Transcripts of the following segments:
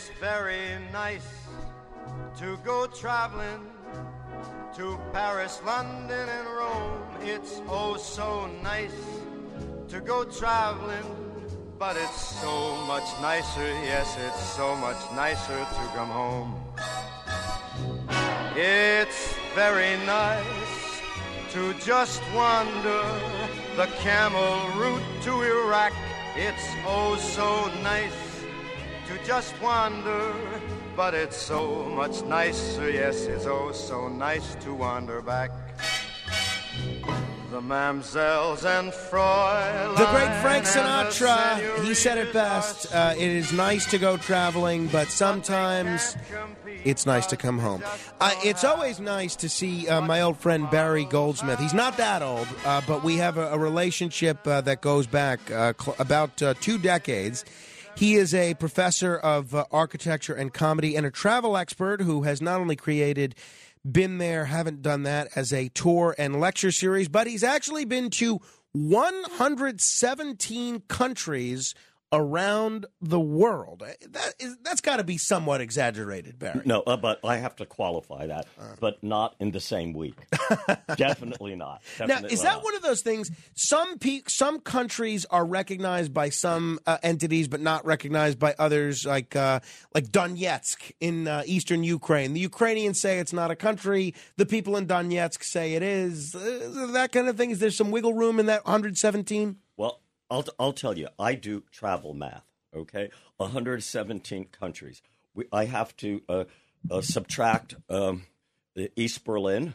It's very nice to go traveling to Paris, London, and Rome. It's oh so nice to go traveling, but it's so much nicer, yes, it's so much nicer to come home. It's very nice to just wander the camel route to Iraq. It's oh so nice just wander, but it's so much nicer, yes, it's oh so nice to wander back. The mamsels and Fräulein. The great Frank Sinatra, he said it best. Uh, it is nice to go traveling, but sometimes it's nice to come home. Uh, it's always nice to see uh, my old friend Barry Goldsmith. He's not that old, uh, but we have a, a relationship uh, that goes back uh, cl- about uh, two decades. He is a professor of uh, architecture and comedy and a travel expert who has not only created Been There, Haven't Done That as a tour and lecture series, but he's actually been to 117 countries around the world. That is, that's got to be somewhat exaggerated, Barry. No, uh, but I have to qualify that, but not in the same week. Definitely not. Now, is that not. one of those things? Some pe- some countries are recognized by some uh, entities, but not recognized by others. Like uh, like Donetsk in uh, eastern Ukraine, the Ukrainians say it's not a country. The people in Donetsk say it is. Uh, that kind of thing. Is there some wiggle room in that 117? I'll, I'll tell you, I do travel math, okay? 117 countries. We, I have to uh, uh, subtract um, East Berlin,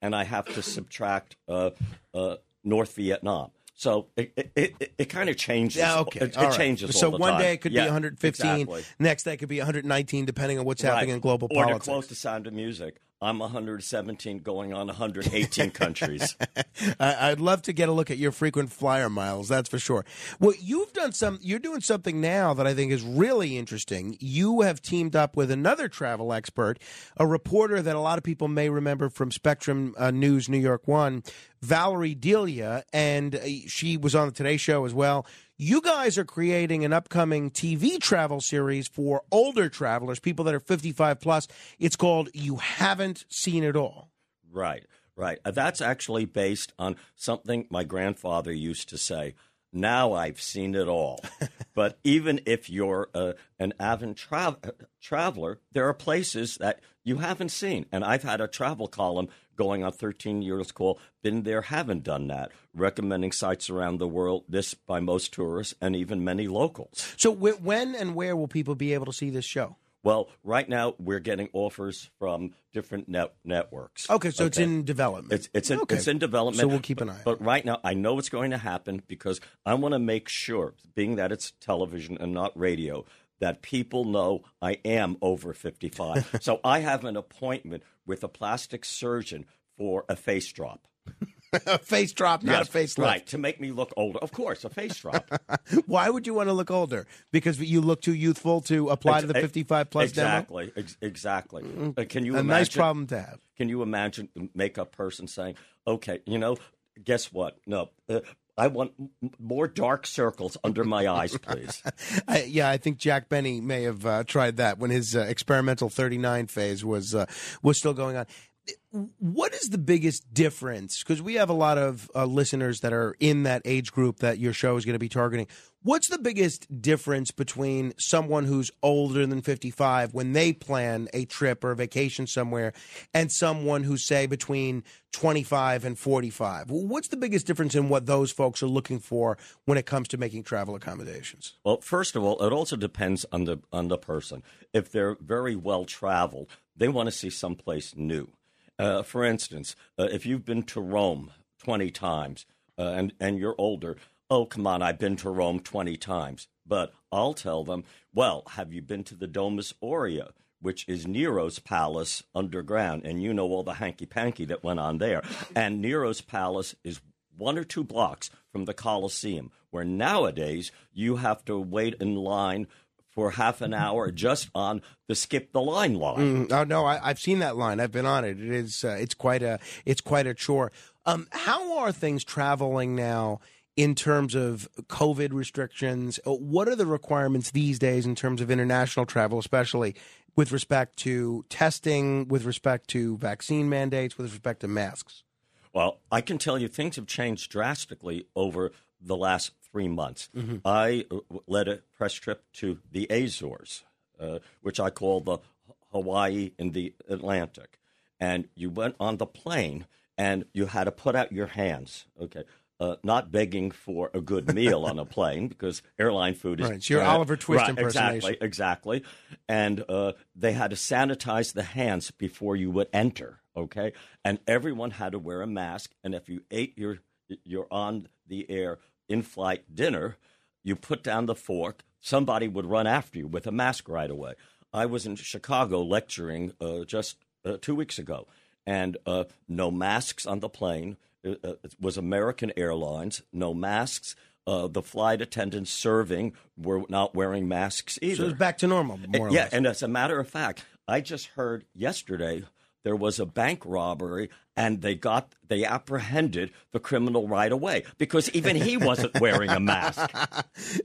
and I have to subtract uh, uh, North Vietnam. So it, it, it, it kind of changes. Yeah, okay. It, right. changes. So one time. day it could Yeah, be 115. exactly. Next day it could be 119, depending on what's happening in global or politics. to close to Sound of Music. I'm 117 going on 118 countries. I'd love to get a look at your frequent flyer miles. That's for sure. Well, you've done some. You're doing something now that I think is really interesting. You have teamed up with another travel expert, a reporter that a lot of people may remember from Spectrum uh, News, New York One, Valerie Delia, and uh, she was on the Today Show as well. You guys are creating an upcoming TV travel series for older travelers, people that are 55 plus. It's called You Haven't Seen It All. Right, right. Uh, That's actually based on something my grandfather used to say. Now I've seen it all. but even if you're uh, an avid tra- uh, traveler, there are places that you haven't seen. And I've had a travel column going on 13 years called Been There, Haven't Done That, recommending sites around the world, this by most tourists and even many locals. So, wh- when and where will people be able to see this show? Well, right now we're getting offers from different net- networks. Okay, so it's in development. It's it's in, Okay. it's in development. So we'll keep an but- eye on But right now, I know it's going to happen because I want to make sure, being that it's television and not radio, that people know I am over 55. so I have an appointment with a plastic surgeon for a face drop. a face drop, not Yes, a face lift. Right, to make me look older. Of course, a face drop. Why would you want to look older? Because you look too youthful to apply to the 55 plus exactly, ex- exactly. Uh, can you demo? A imagine? nice problem to have. Can you imagine the makeup person saying, "Okay, you know, guess what? No, uh, I want more dark circles under my eyes, please." I, yeah, I think Jack Benny may have uh, tried that when his uh, experimental 39 phase was uh, was still going on. What is the biggest difference? Because we have a lot of uh, listeners that are in that age group that your show is going to be targeting. What's the biggest difference between someone who's older than 55 when they plan a trip or a vacation somewhere and someone who's, say, between 25 and 45? What's the biggest difference in what those folks are looking for when it comes to making travel accommodations? Well, first of all, it also depends on the on the person. If they're very well traveled, they want to see someplace new. Uh, for instance, uh, if you've been to Rome 20 times uh, and, and you're older, oh, come on, I've been to Rome 20 times. But I'll tell them, well, have you been to the Domus Aurea, which is Nero's palace underground? And you know all the hanky panky that went on there. And Nero's palace is one or two blocks from the Colosseum, where nowadays you have to wait in line for half an hour just on the skip the line line. Mm, oh no, I, have seen that line. I've been on it. It is uh, it's quite a it's quite a chore. Um, how are things traveling now? in terms of COVID restrictions? Uh, what are the requirements these days in terms of international travel, especially with respect to testing, with respect to vaccine mandates, with respect to masks? Well, I can tell you things have changed drastically over the last three months. Mm-hmm. I uh, led a press trip to the Azores, uh, which I call the Hawaii in the Atlantic. And you went on the plane and you had to put out your hands. Okay uh, not begging for a good meal on a plane because airline food is right. Your uh, Oliver Twist right, impersonation. Exactly, exactly. And uh, they had to sanitize the hands before you would enter. Okay, and everyone had to wear a mask. And if you ate your your on the air in flight dinner, you put down the fork. Somebody would run after you with a mask right away. I was in Chicago lecturing uh, just uh, two weeks ago, and uh, no masks on the plane uh, uh, it was American Airlines, no masks. Uh, the flight attendants serving were not wearing masks either. So it's back to normal, more yeah, less. and as a matter of fact, I just heard yesterday there was a bank robbery and they got they apprehended the criminal right away because even he wasn't wearing a mask.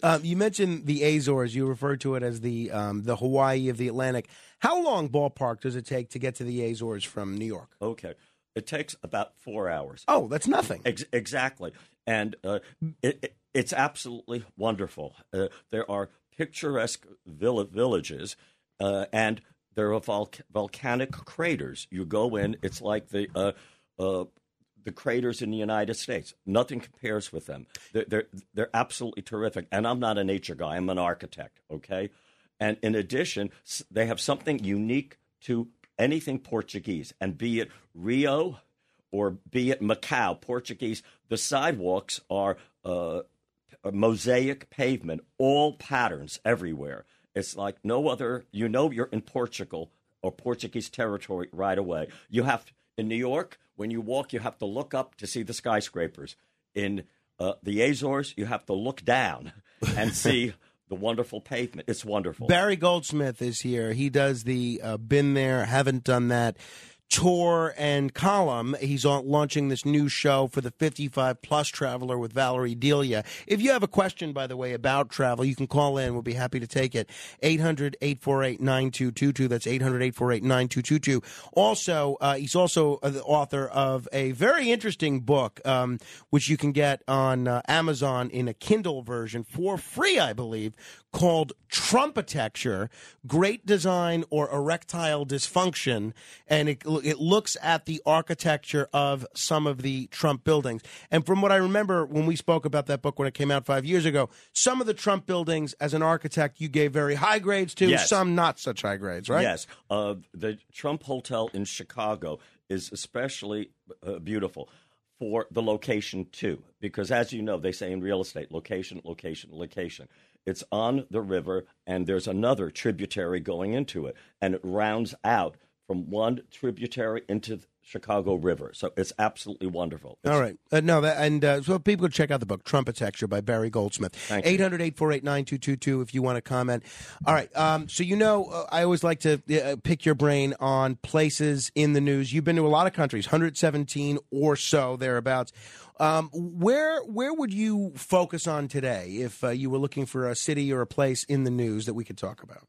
Um, you mentioned the Azores. You referred to it as the um, the Hawaii of the Atlantic. How long ballpark does it take to get to the Azores from New York? Okay. It takes about four hours. Oh, that's nothing. Ex- exactly. And uh, it, it, it's absolutely wonderful. Uh, there are picturesque vill- villages, uh, and there are vol- volcanic craters. You go in, it's like the uh, uh, the craters in the United States. Nothing compares with them. They're, they're, they're absolutely terrific. And I'm not a nature guy. I'm an architect. Okay, and in addition, they have something unique to anything Portuguese, and be it Rio or be it Macau, Portuguese, the sidewalks are uh, mosaic pavement, all patterns everywhere. It's like no other. You know, you're in Portugal or Portuguese territory right away. You have in New York when you walk, you have to look up to see the skyscrapers. In uh, the Azores, you have to look down and see the wonderful pavement. It's wonderful. Barry Goldsmith is here. He does the uh, been there, haven't done that tour and column. He's on, launching this new show for the 55 plus traveler with Valerie Delia. If you have a question, by the way, about travel, you can call in. We'll be happy to take it. 800 848 9222. That's 800 848 9222. Also, uh, he's also uh, the author of a very interesting book, um, which you can get on uh, Amazon in a Kindle version for free, I believe, called Trumpetecture Great Design or Erectile Dysfunction. And it, it looks at the architecture of some of the Trump buildings. And from what I remember when we spoke about that book when it came out five years ago, some of the Trump buildings, as an architect, you gave very high grades to, yes. some not such high grades, right? Yes. Uh, the Trump Hotel in Chicago is especially uh, beautiful for the location too because as you know they say in real estate location location location it's on the river, and there's another tributary going into it, and it rounds out from one tributary into the Chicago River. So it's absolutely wonderful. It's, All right. Uh, no, that, and uh, so people could check out the book, Trumpetecture by Barry Goldsmith. 800 848 9222 if you want to comment. All right. Um, so, you know, uh, I always like to uh, pick your brain on places in the news. You've been to a lot of countries, 117 or so, thereabouts. Um, where where would you focus on today if uh, you were looking for a city or a place in the news that we could talk about?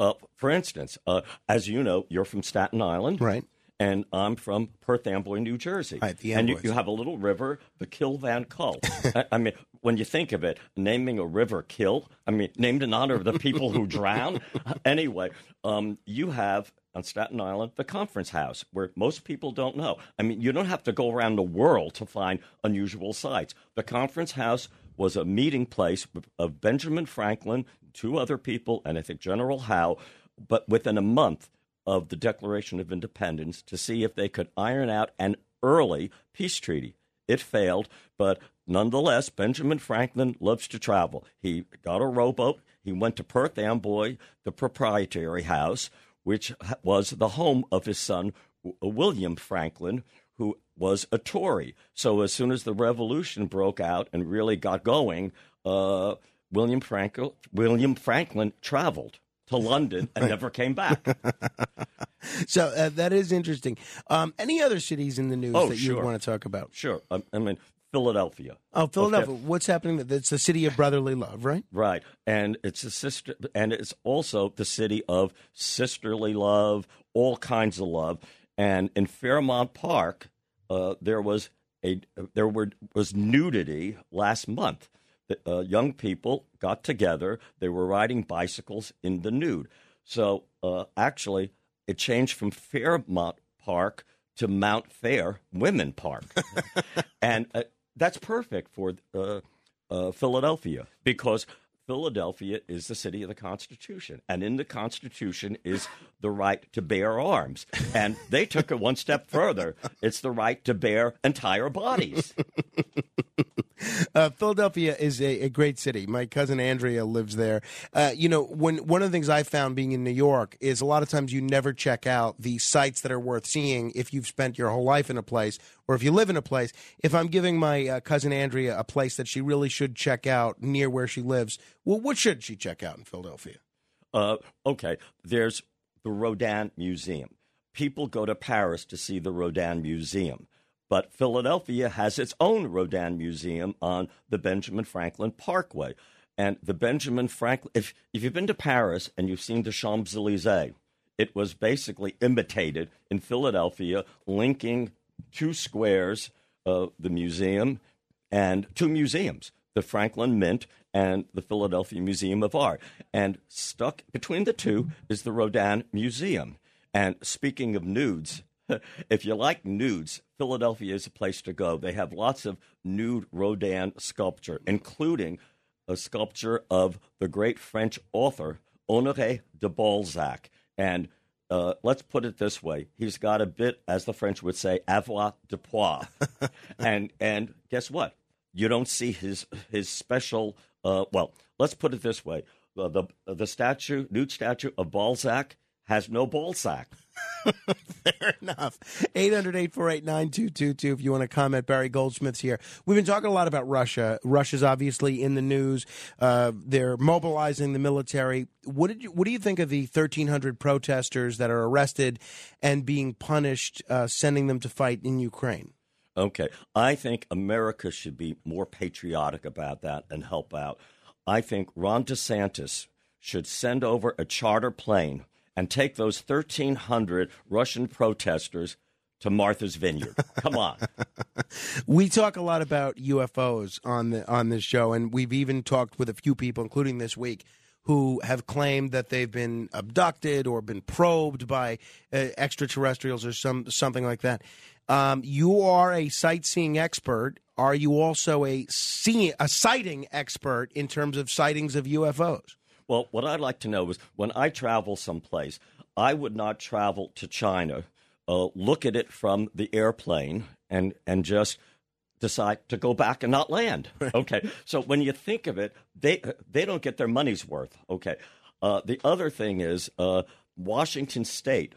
Uh, for instance, uh, as you know, you're from Staten Island, right? and I'm from Perth Amboy, New Jersey. Right, the and you, you have a little river, the Kill Van Kull. I, I mean, when you think of it, naming a river Kill, I mean, named in honor of the people who drown. Anyway, um, you have on Staten Island the Conference House, where most people don't know. I mean, you don't have to go around the world to find unusual sites. The Conference House was a meeting place of Benjamin Franklin, two other people, and I think General Howe, but within a month of the Declaration of Independence to see if they could iron out an early peace treaty. It failed, but nonetheless, Benjamin Franklin loves to travel. He got a rowboat. He went to Perth Amboy, the proprietary house, which was the home of his son, William Franklin, who was a Tory. So as soon as the revolution broke out and really got going, uh, William, Frankel, William Franklin traveled to London and never came back. So uh, that is interesting. Um, any other cities in the news Oh, that you sure. want to talk about? Sure. I, I mean, Philadelphia. Oh, Philadelphia. Okay. What's happening? It's the city of brotherly love, right? Right. And it's a sister and it's also the city of sisterly love, all kinds of love. And in Fairmount Park, uh, there was a there were was nudity last month. Uh, young people got together. They were riding bicycles in the nude. So uh, actually, it changed from Fairmount Park to Mount Fair Women Park, and uh, that's perfect for uh, uh, Philadelphia because Philadelphia is the city of the Constitution, and in the Constitution is the right to bear arms. And they took it one step further. It's the right to bear entire bodies. Uh, Philadelphia is a, a great city. My cousin Andrea lives there. Uh, you know, when one of the things I found being in New York is a lot of times you never check out the sites that are worth seeing if you've spent your whole life in a place or if you live in a place. If I'm giving my uh, cousin Andrea a place that she really should check out near where she lives, well, what should she check out in Philadelphia? Uh, okay, there's the Rodin Museum. People go to Paris to see the Rodin Museum, but Philadelphia has its own Rodin Museum on the Benjamin Franklin Parkway. And the Benjamin Franklin, if, if you've been to Paris and you've seen the Champs Elysees, it was basically imitated in Philadelphia, linking two squares, the museum and two museums, the Franklin Mint and the Philadelphia Museum of Art. And stuck between the two is the Rodin Museum. And speaking of nudes, if you like nudes, Philadelphia is a place to go. They have lots of nude Rodin sculpture, including a sculpture of the great French author Honoré de Balzac. And uh, let's put it this way: he's got a bit, as the French would say, avoir de poids. and and guess what? You don't see his his special. Uh, well, let's put it this way: uh, the the statue, nude statue of Balzac, has no ball sack. Fair enough. 800 848 9222 if you want to comment. Barry Goldsmith's here. We've been talking a lot about Russia. Russia's obviously in the news. Uh, they're mobilizing the military. What, did you, what do you think of the 1,300 protesters that are arrested and being punished, uh, sending them to fight in Ukraine? Okay. I think America should be more patriotic about that and help out. I think Ron DeSantis should send over a charter plane and take those 1,300 Russian protesters to Martha's Vineyard. Come on. We talk a lot about UFOs on the on this show, and we've even talked with a few people, including this week, who have claimed that they've been abducted or been probed by uh, extraterrestrials or some something like that. Um, you are a sightseeing expert. Are you also a see, a sighting expert in terms of sightings of UFOs? Well, what I'd like to know is when I travel someplace, I would not travel to China, uh, look at it from the airplane, and and just decide to go back and not land. Okay, so when you think of it, they they don't get their money's worth. Okay, uh, the other thing is uh, Washington State,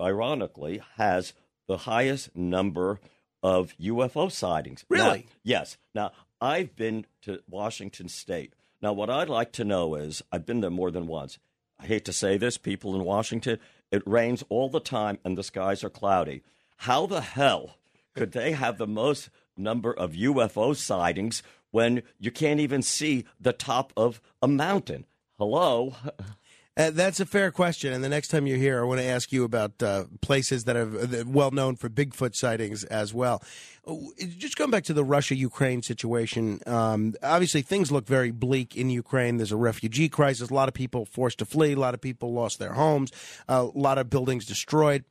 ironically, has the highest number of UFO sightings. Now- Really? yes. Now I've been to Washington State. Now, what I'd like to know is I've been there more than once. I hate to say this, people in Washington, it rains all the time and the skies are cloudy. How the hell could they have the most number of UFO sightings when you can't even see the top of a mountain? Hello? Uh, that's a fair question. And the next time you're here, I want to ask you about uh, places that are uh, well known for Bigfoot sightings as well. Oh, just going back to the Russia Ukraine situation, um, obviously things look very bleak in Ukraine. There's a refugee crisis, a lot of people forced to flee, a lot of people lost their homes, a lot of buildings destroyed.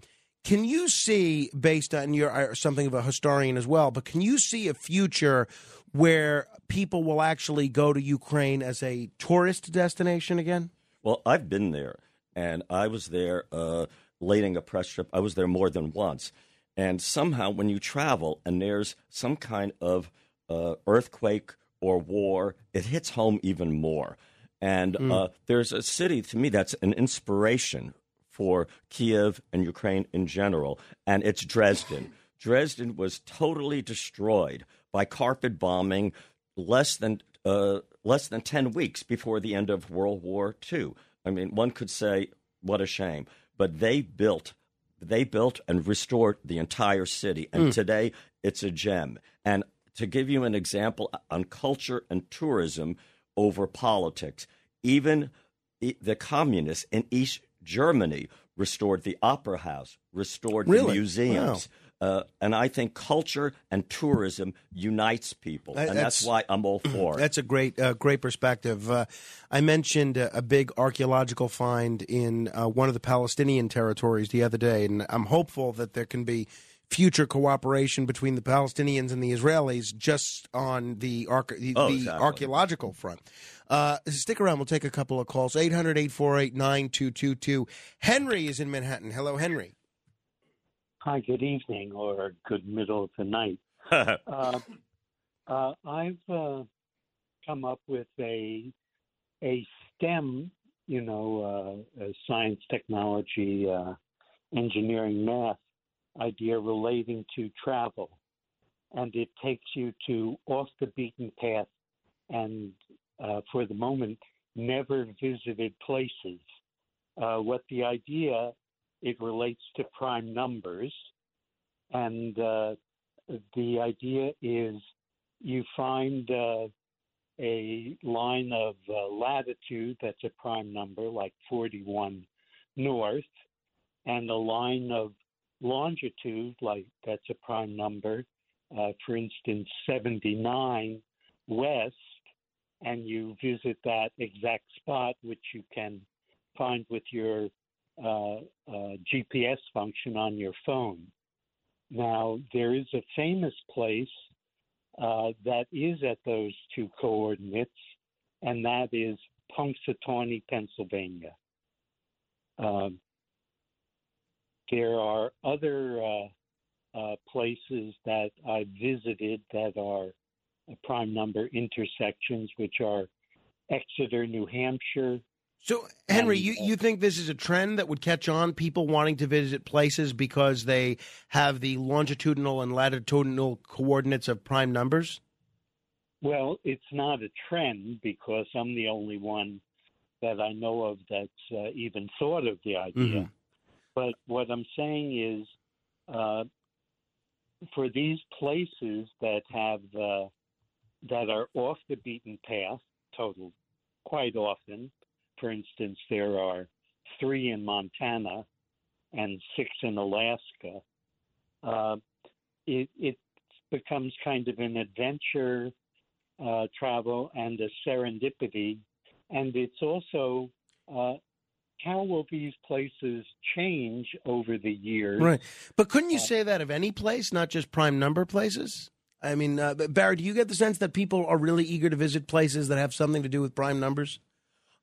Can you see, based on your uh, something of a historian as well, but can you see a future where people will actually go to Ukraine as a tourist destination again? Well, I've been there, and I was there uh, leading a press trip. I was there more than once. And somehow, when you travel and there's some kind of uh, earthquake or war, it hits home even more. And mm. uh, there's a city to me that's an inspiration for Kiev and Ukraine in general, and it's Dresden. Dresden was totally destroyed by carpet bombing less than uh, less than 10 weeks before the end of World War II. I mean, one could say, what a shame. But they built, they built and restored the entire city. And mm. today it's a gem. And to give you an example on culture and tourism over politics, even the communists in East Germany restored the opera house, restored really? the museums. Wow. Uh, and I think culture and tourism unites people, and that's, that's why I'm all for it. That's a great, uh, great perspective. Uh, I mentioned a big archaeological find in uh, one of the Palestinian territories the other day, and I'm hopeful that there can be future cooperation between the Palestinians and the Israelis just on the, the, oh, the exactly. archaeological front. Uh, stick around. We'll take a couple of calls. 800 848 9222. Henry is in Manhattan. Hello, Henry. Hi, good evening or good middle of the night. uh, uh, I've uh, come up with a a STEM, you know, uh, science, technology, uh, engineering, math idea relating to travel, and it takes you to off the beaten path and, uh, for the moment, never visited places. what the idea it relates to prime numbers. And uh, the idea is you find uh, a line of uh, latitude that's a prime number, like 41 north, and a line of longitude, like that's a prime number, uh, for instance, 79 west, and you visit that exact spot, which you can find with your uh, uh, GPS function on your phone. Now, there is a famous place uh, that is at those two coordinates, and that is Punxsutawney, Pennsylvania. Um, there are other uh, uh, places that I visited that are prime number intersections, which are Exeter, New Hampshire, so, Henry, and, you, you think this is a trend that would catch on people wanting to visit places because they have the longitudinal and latitudinal coordinates of prime numbers? Well, it's not a trend because I'm the only one that I know of that's uh, even thought of the idea. Mm-hmm. But what I'm saying is, uh, for these places that have uh, that are off the beaten path, total, quite often, for instance, there are three in Montana and six in Alaska. Uh, it, it, becomes kind of an adventure uh, travel and a serendipity. And it's also uh, how will these places change over the years? Right. But couldn't you uh, say that of any place, not just prime number places? I mean, uh, Barry, do you get the sense that people are really eager to visit places that have something to do with prime numbers?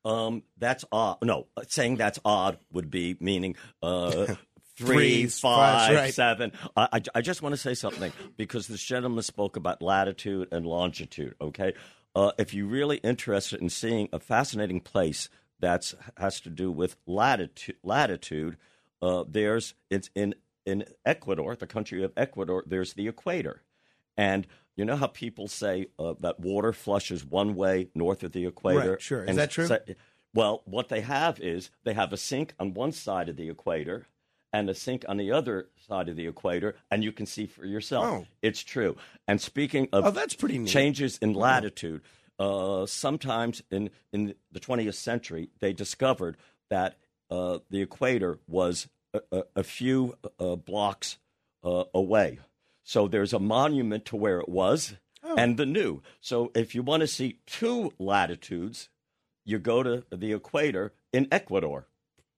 Um, that's odd. No, saying that's odd would be meaning uh, three, five, right. seven. I, I just want to say something because this gentleman spoke about latitude and longitude. Okay, uh, if you're really interested in seeing a fascinating place that has to do with latitude, latitude, uh, there's it's in in Ecuador, the country of Ecuador. There's the equator, and you know how people say uh, that water flushes one way north of the equator? Right, sure. Is that true? well, what they have is they have a sink on one side of the equator and a sink on the other side of the equator, and you can see for yourself. Oh. It's true. And speaking of oh, that's pretty neat. changes in latitude, uh, sometimes in, in the 20th century, they discovered that uh, the equator was a, a, a few uh, blocks uh, away. So there's a monument to where it was oh. and the new. So if you want to see two latitudes, you go to the equator in Ecuador,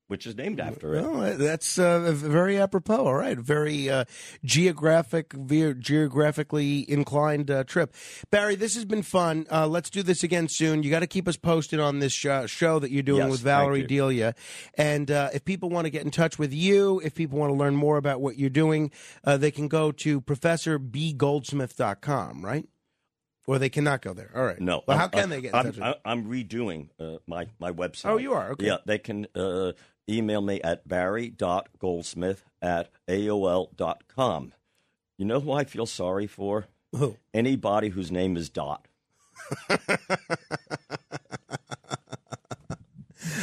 which is named after it. Well, that's uh, very apropos. All right, very uh, geographic, ve- geographically inclined uh, trip. Barry, this has been fun. Uh, let's do this again soon. You got to keep us posted on this show, show that you're doing Yes, with Valerie. Delia. And uh, if people want to get in touch with you, if people want to learn more about what you're doing, uh, they can go to professorbgoldsmith.com, right? Or they cannot go there. All right. No. Well, how I'm- can they get in I'm, touch with? I'm, I'm redoing uh, my, my website. Oh, you are? Okay. Yeah, they can uh, email me at barry.goldsmith at AOL.com. You know who I feel sorry for? Who? Anybody whose name is Dot.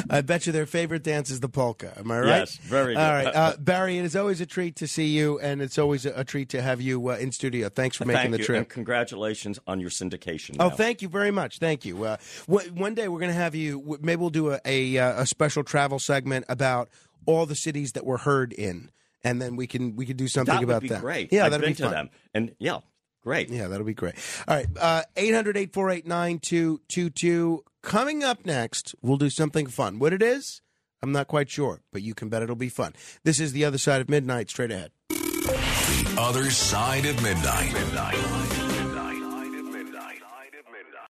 I bet you their favorite dance is the polka. Am I right? Yes, very good. All right, uh, Barry. It is always a treat to see you, and it's always a, a treat to have you uh, in studio. Thanks for making Thank the you, trip. and congratulations on your syndication. Oh, thank you very much. Thank you. Uh, w- one day we're going to have you. w- Maybe we'll do a, a uh, a special travel segment about all the cities that we're heard in, and then we can we can do something that about that. great. Yeah, I've that'd been be to fun. them, and yeah, great. Yeah, that'll be great. All right, uh, 800 848 9222. Coming up next, we'll do something fun. What it is, I'm not quite sure, but you can bet it'll be fun. This is The Other Side of Midnight, straight ahead. The other side of midnight. midnight.